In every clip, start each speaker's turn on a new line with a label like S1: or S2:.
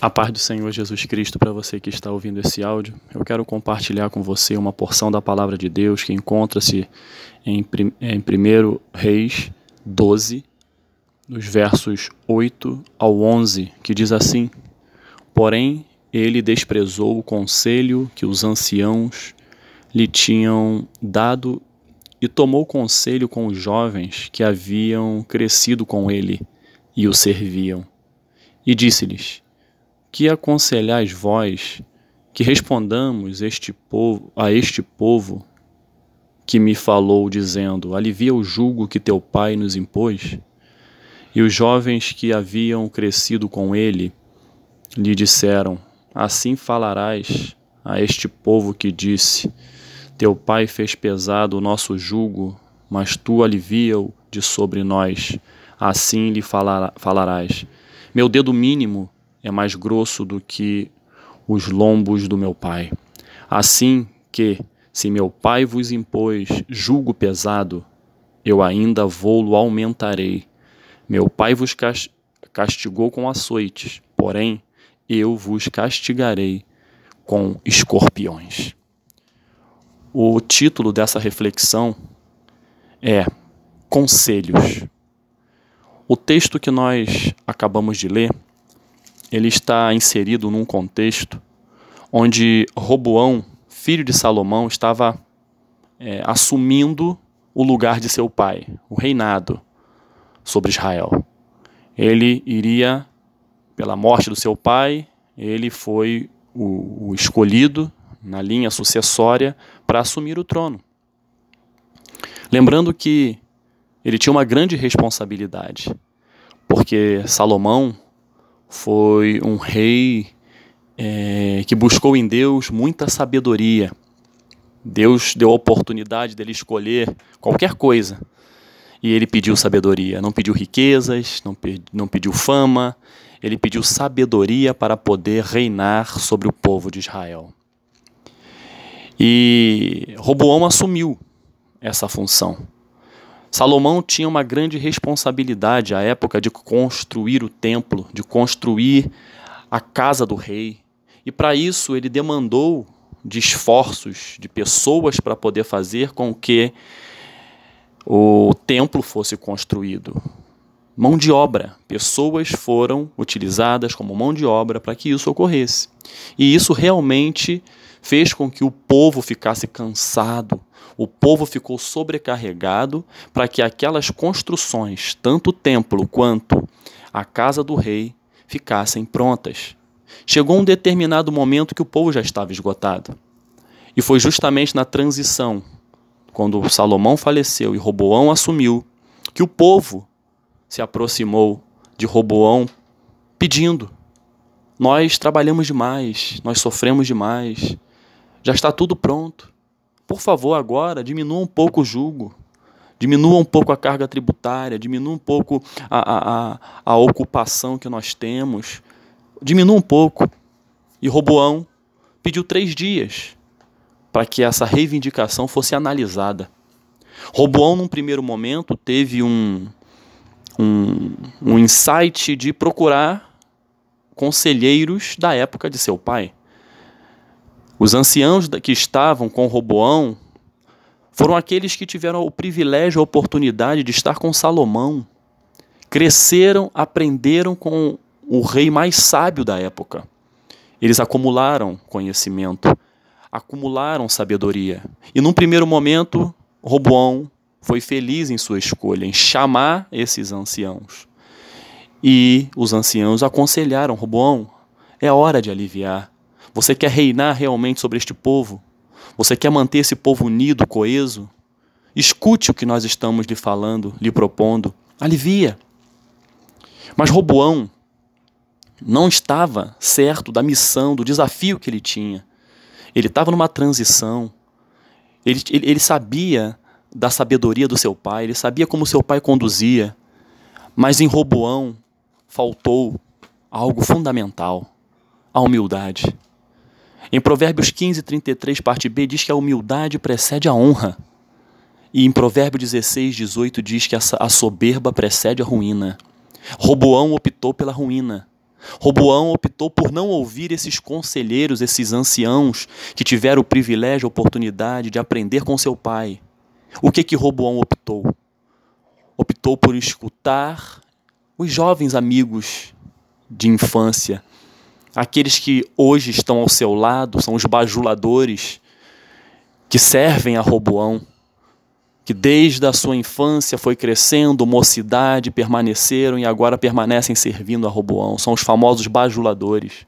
S1: A paz do Senhor Jesus Cristo para você que está ouvindo esse áudio. Eu quero compartilhar com você uma porção da palavra de Deus que encontra-se em, em 1 Reis 12, nos versos 8 ao 11, que diz assim: Porém, ele desprezou o conselho que os anciãos lhe tinham dado e tomou conselho com os jovens que haviam crescido com ele e o serviam. E disse-lhes: que aconselhais vós que respondamos este povo, a este povo que me falou, dizendo: Alivia o jugo que teu pai nos impôs? E os jovens que haviam crescido com ele lhe disseram: Assim falarás a este povo que disse: Teu pai fez pesado o nosso jugo, mas tu alivia-o de sobre nós. Assim lhe falarás: Meu dedo mínimo é mais grosso do que os lombos do meu pai. Assim que, se meu pai vos impôs julgo pesado, eu ainda vou-lo aumentarei. Meu pai vos castigou com açoites, porém eu vos castigarei com escorpiões. O título dessa reflexão é Conselhos. O texto que nós acabamos de ler ele está inserido num contexto onde Roboão, filho de Salomão, estava é, assumindo o lugar de seu pai, o reinado sobre Israel. Ele iria, pela morte do seu pai, ele foi o, o escolhido na linha sucessória para assumir o trono. Lembrando que ele tinha uma grande responsabilidade, porque Salomão foi um rei é, que buscou em Deus muita sabedoria. Deus deu a oportunidade dele escolher qualquer coisa. E ele pediu sabedoria. Não pediu riquezas, não, não pediu fama, ele pediu sabedoria para poder reinar sobre o povo de Israel. E Roboão assumiu essa função. Salomão tinha uma grande responsabilidade à época de construir o templo, de construir a casa do rei. E para isso ele demandou de esforços de pessoas para poder fazer com que o templo fosse construído. Mão de obra. Pessoas foram utilizadas como mão de obra para que isso ocorresse. E isso realmente fez com que o povo ficasse cansado, o povo ficou sobrecarregado para que aquelas construções, tanto o templo quanto a casa do rei, ficassem prontas. Chegou um determinado momento que o povo já estava esgotado. E foi justamente na transição, quando Salomão faleceu e Roboão assumiu, que o povo se aproximou de Roboão pedindo: Nós trabalhamos demais, nós sofremos demais, já está tudo pronto. Por favor, agora, diminua um pouco o jugo, diminua um pouco a carga tributária, diminua um pouco a, a, a, ocupação que nós temos, diminua um pouco. E Roboão pediu três dias para que essa reivindicação fosse analisada. Roboão, num primeiro momento, teve um, um, um insight de procurar conselheiros da época de seu pai. Os anciãos que estavam com Roboão foram aqueles que tiveram o privilégio, a oportunidade de estar com Salomão. Cresceram, aprenderam com o rei mais sábio da época. Eles acumularam conhecimento, acumularam sabedoria. E num primeiro momento, Roboão foi feliz em sua escolha, em chamar esses anciãos. E os anciãos aconselharam Roboão: é hora de aliviar, você quer reinar realmente sobre este povo? Você quer manter esse povo unido, coeso? Escute o que nós estamos lhe falando, lhe propondo. Alivia. Mas Roboão não estava certo da missão, do desafio que ele tinha. Ele estava numa transição. Ele, ele, ele sabia da sabedoria do seu pai, ele sabia como seu pai conduzia. Mas em Roboão faltou algo fundamental: a humildade. Em Provérbios 15, 33, parte B, diz que a humildade precede a honra. E em Provérbio 16, 18 diz que a soberba precede a ruína. Roboão optou pela ruína. Roboão optou por não ouvir esses conselheiros, esses anciãos que tiveram o privilégio, a oportunidade de aprender com seu pai. O que que Roboão optou? Optou por escutar os jovens amigos de infância, aqueles que hoje estão ao seu lado, são os bajuladores que servem a Roboão que desde a sua infância foi crescendo, mocidade, permaneceram e agora permanecem servindo a Roboão. São os famosos bajuladores.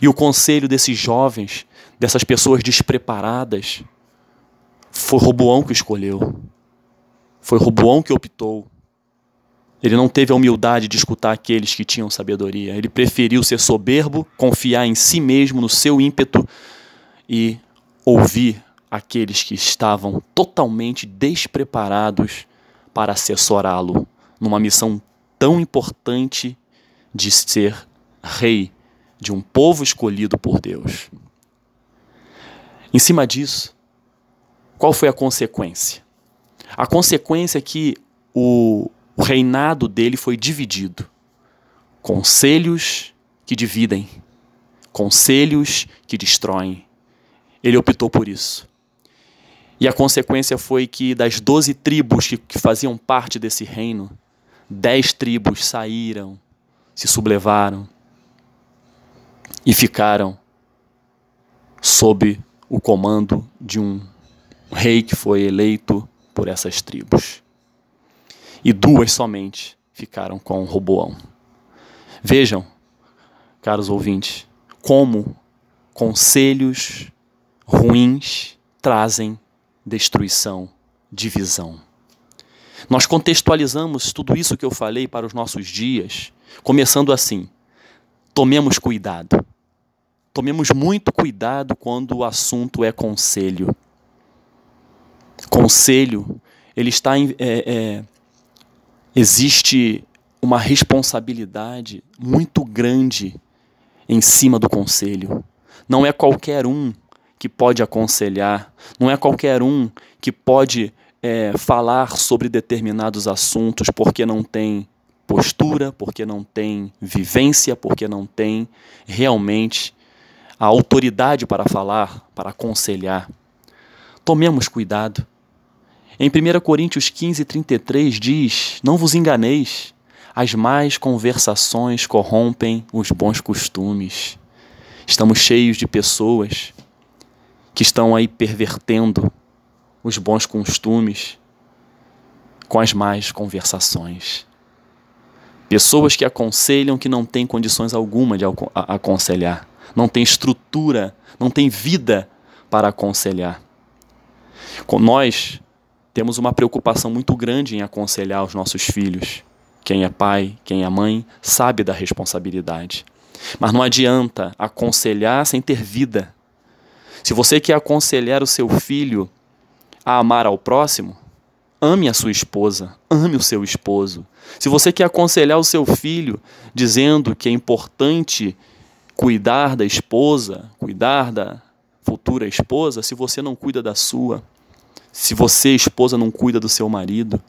S1: E o conselho desses jovens, dessas pessoas despreparadas, foi Roboão que escolheu. Foi Roboão que optou. Ele não teve a humildade de escutar aqueles que tinham sabedoria. Ele preferiu ser soberbo, confiar em si mesmo, no seu ímpeto e ouvir aqueles que estavam totalmente despreparados para assessorá-lo numa missão tão importante de ser rei de um povo escolhido por Deus. Em cima disso, qual foi a consequência? A consequência é que o reinado dele foi dividido. Conselhos que dividem, conselhos que destroem. Ele optou por isso. E a consequência foi que das doze tribos que, que faziam parte desse reino, dez tribos saíram, se sublevaram e ficaram sob o comando de um rei que foi eleito por essas tribos. E duas somente ficaram com Roboão. Vejam, caros ouvintes, como conselhos ruins trazem destruição, divisão. Nós contextualizamos tudo isso que eu falei para os nossos dias, começando assim: tomemos cuidado. Tomemos muito cuidado quando o assunto é conselho. Conselho, ele está é, é, existe uma responsabilidade muito grande em cima do conselho. Não é qualquer um que pode aconselhar, não é qualquer um que pode é, falar sobre determinados assuntos porque não tem postura, porque não tem vivência, porque não tem realmente a autoridade para falar, para aconselhar. Tomemos cuidado. Em 1 Coríntios 15, 33 diz: Não vos enganeis, as más conversações corrompem os bons costumes. Estamos cheios de pessoas que estão aí pervertendo os bons costumes com as más conversações. Pessoas que aconselham que não têm condições alguma de aconselhar, não tem estrutura, não tem vida para aconselhar. Com nós temos uma preocupação muito grande em aconselhar os nossos filhos. Quem é pai, quem é mãe, sabe da responsabilidade. Mas não adianta aconselhar sem ter vida, se você quer aconselhar o seu filho a amar ao próximo, ame a sua esposa, ame o seu esposo. Se você quer aconselhar o seu filho dizendo que é importante cuidar da esposa, cuidar da futura esposa, se você não cuida da sua, se você, esposa, não cuida do seu marido,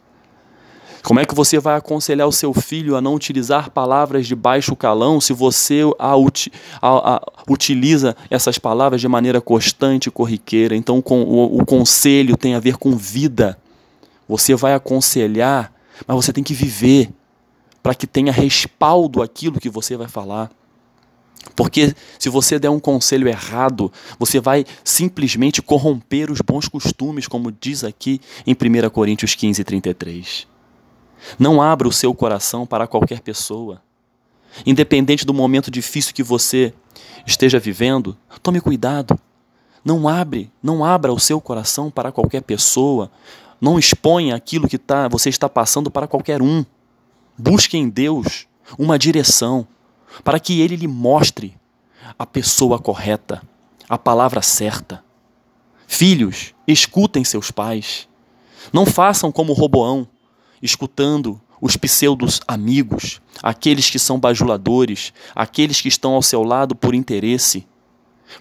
S1: como é que você vai aconselhar o seu filho a não utilizar palavras de baixo calão se você a, a, a, utiliza essas palavras de maneira constante e corriqueira? Então, com, o, o conselho tem a ver com vida. Você vai aconselhar, mas você tem que viver para que tenha respaldo aquilo que você vai falar. Porque se você der um conselho errado, você vai simplesmente corromper os bons costumes, como diz aqui em 1 Coríntios 15, 33. Não abra o seu coração para qualquer pessoa. Independente do momento difícil que você esteja vivendo, tome cuidado. Não abre, não abra o seu coração para qualquer pessoa. Não exponha aquilo que tá, você está passando para qualquer um. Busque em Deus uma direção para que Ele lhe mostre a pessoa correta, a palavra certa. Filhos, escutem seus pais. Não façam como Roboão, escutando os pseudos amigos, aqueles que são bajuladores, aqueles que estão ao seu lado por interesse.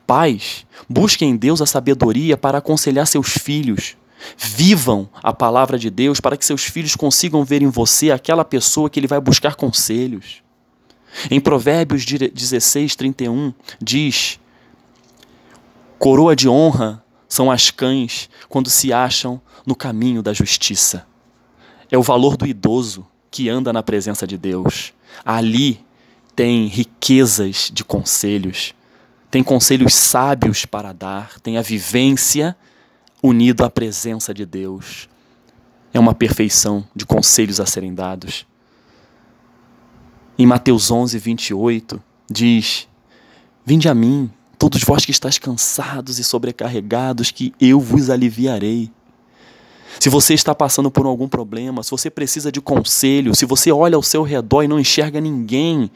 S1: Pais, busquem em Deus a sabedoria para aconselhar seus filhos. Vivam a palavra de Deus para que seus filhos consigam ver em você aquela pessoa que ele vai buscar conselhos. Em Provérbios 16, 31, diz: Coroa de honra são as cães quando se acham no caminho da justiça. É o valor do idoso que anda na presença de Deus. Ali tem riquezas de conselhos, tem conselhos sábios para dar, tem a vivência unido à presença de Deus. É uma perfeição de conselhos a serem dados. Em Mateus 11, 28, diz: Vinde a mim, todos vós que estáis cansados e sobrecarregados, que eu vos aliviarei. Se você está passando por algum problema, se você precisa de conselho, se você olha ao seu redor e não enxerga ninguém,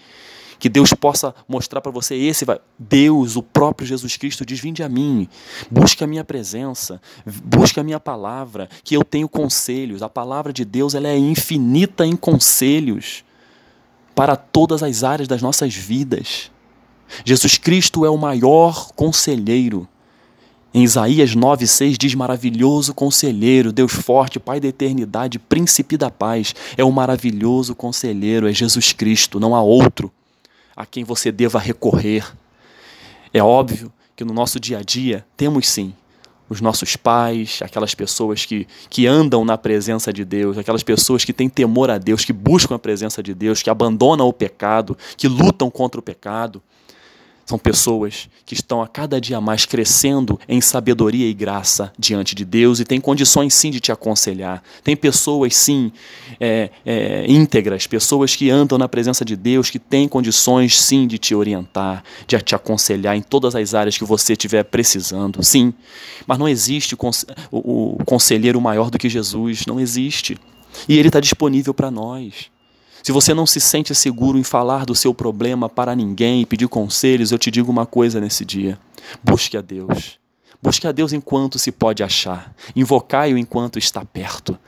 S1: que Deus possa mostrar para você esse vai. Deus, o próprio Jesus Cristo diz: "Vinde a mim, busque a minha presença, busque a minha palavra, que eu tenho conselhos. A palavra de Deus ela é infinita em conselhos para todas as áreas das nossas vidas. Jesus Cristo é o maior conselheiro. Em Isaías 9,6 diz: Maravilhoso conselheiro, Deus forte, Pai da eternidade, príncipe da paz. É o maravilhoso conselheiro, é Jesus Cristo, não há outro a quem você deva recorrer. É óbvio que no nosso dia a dia temos sim os nossos pais, aquelas pessoas que, que andam na presença de Deus, aquelas pessoas que têm temor a Deus, que buscam a presença de Deus, que abandonam o pecado, que lutam contra o pecado. São pessoas que estão a cada dia mais crescendo em sabedoria e graça diante de Deus e têm condições sim de te aconselhar. Tem pessoas sim é, é, íntegras, pessoas que andam na presença de Deus, que têm condições sim de te orientar, de te aconselhar em todas as áreas que você estiver precisando. Sim, mas não existe o, o conselheiro maior do que Jesus, não existe. E ele está disponível para nós. Se você não se sente seguro em falar do seu problema para ninguém e pedir conselhos, eu te digo uma coisa nesse dia: busque a Deus. Busque a Deus enquanto se pode achar. Invocai-o enquanto está perto.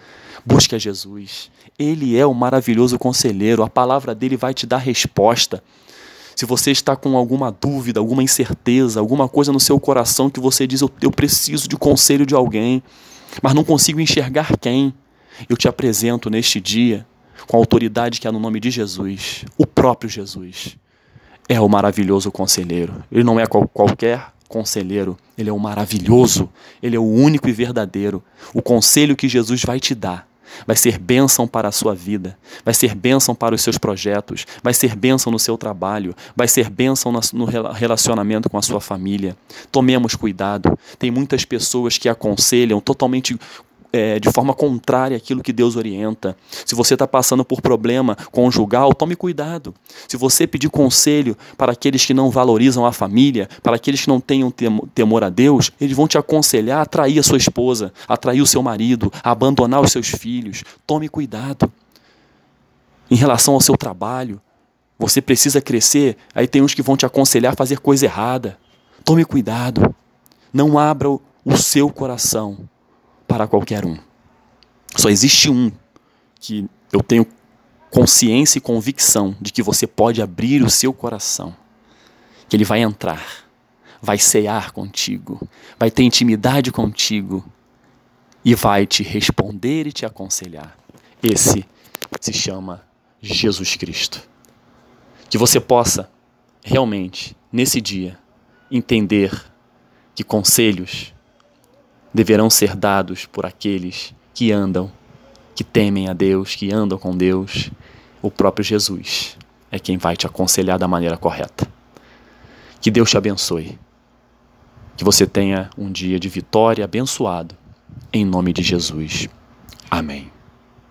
S1: Busque a Jesus. Ele é o maravilhoso conselheiro. A palavra dele vai te dar resposta. Se você está com alguma dúvida, alguma incerteza, alguma coisa no seu coração que você diz, eu, preciso de conselho de alguém, mas não consigo enxergar quem, eu te apresento neste dia com a autoridade que há no nome de Jesus, o próprio Jesus, é o maravilhoso conselheiro. Ele não é qual, qualquer conselheiro, ele é o maravilhoso, ele é o único e verdadeiro. O conselho que Jesus vai te dar vai ser bênção para a sua vida, vai ser bênção para os seus projetos, vai ser bênção no seu trabalho, vai ser bênção no relacionamento com a sua família. Tomemos cuidado. Tem muitas pessoas que aconselham totalmente é, de forma contrária àquilo que Deus orienta. Se você está passando por problema conjugal, tome cuidado. Se você pedir conselho para aqueles que não valorizam a família, para aqueles que não tenham temor a Deus, eles vão te aconselhar a trair a sua esposa, a trair o seu marido, a abandonar os seus filhos. Tome cuidado. Em relação ao seu trabalho, você precisa crescer, aí tem uns que vão te aconselhar a fazer coisa errada. Tome cuidado. Não abra o seu coração para qualquer um. Só existe um que eu tenho consciência e convicção de que você pode abrir o seu coração, que ele vai entrar, vai cear contigo, vai ter intimidade contigo e vai te responder e te aconselhar. Esse se chama Jesus Cristo. Que você possa realmente, nesse dia, entender que conselhos deverão ser dados por aqueles que andam, que temem a Deus, que andam com Deus. O próprio Jesus é quem vai te aconselhar da maneira correta. Que Deus te abençoe. Que você tenha um dia de vitória abençoado. Em nome de Jesus.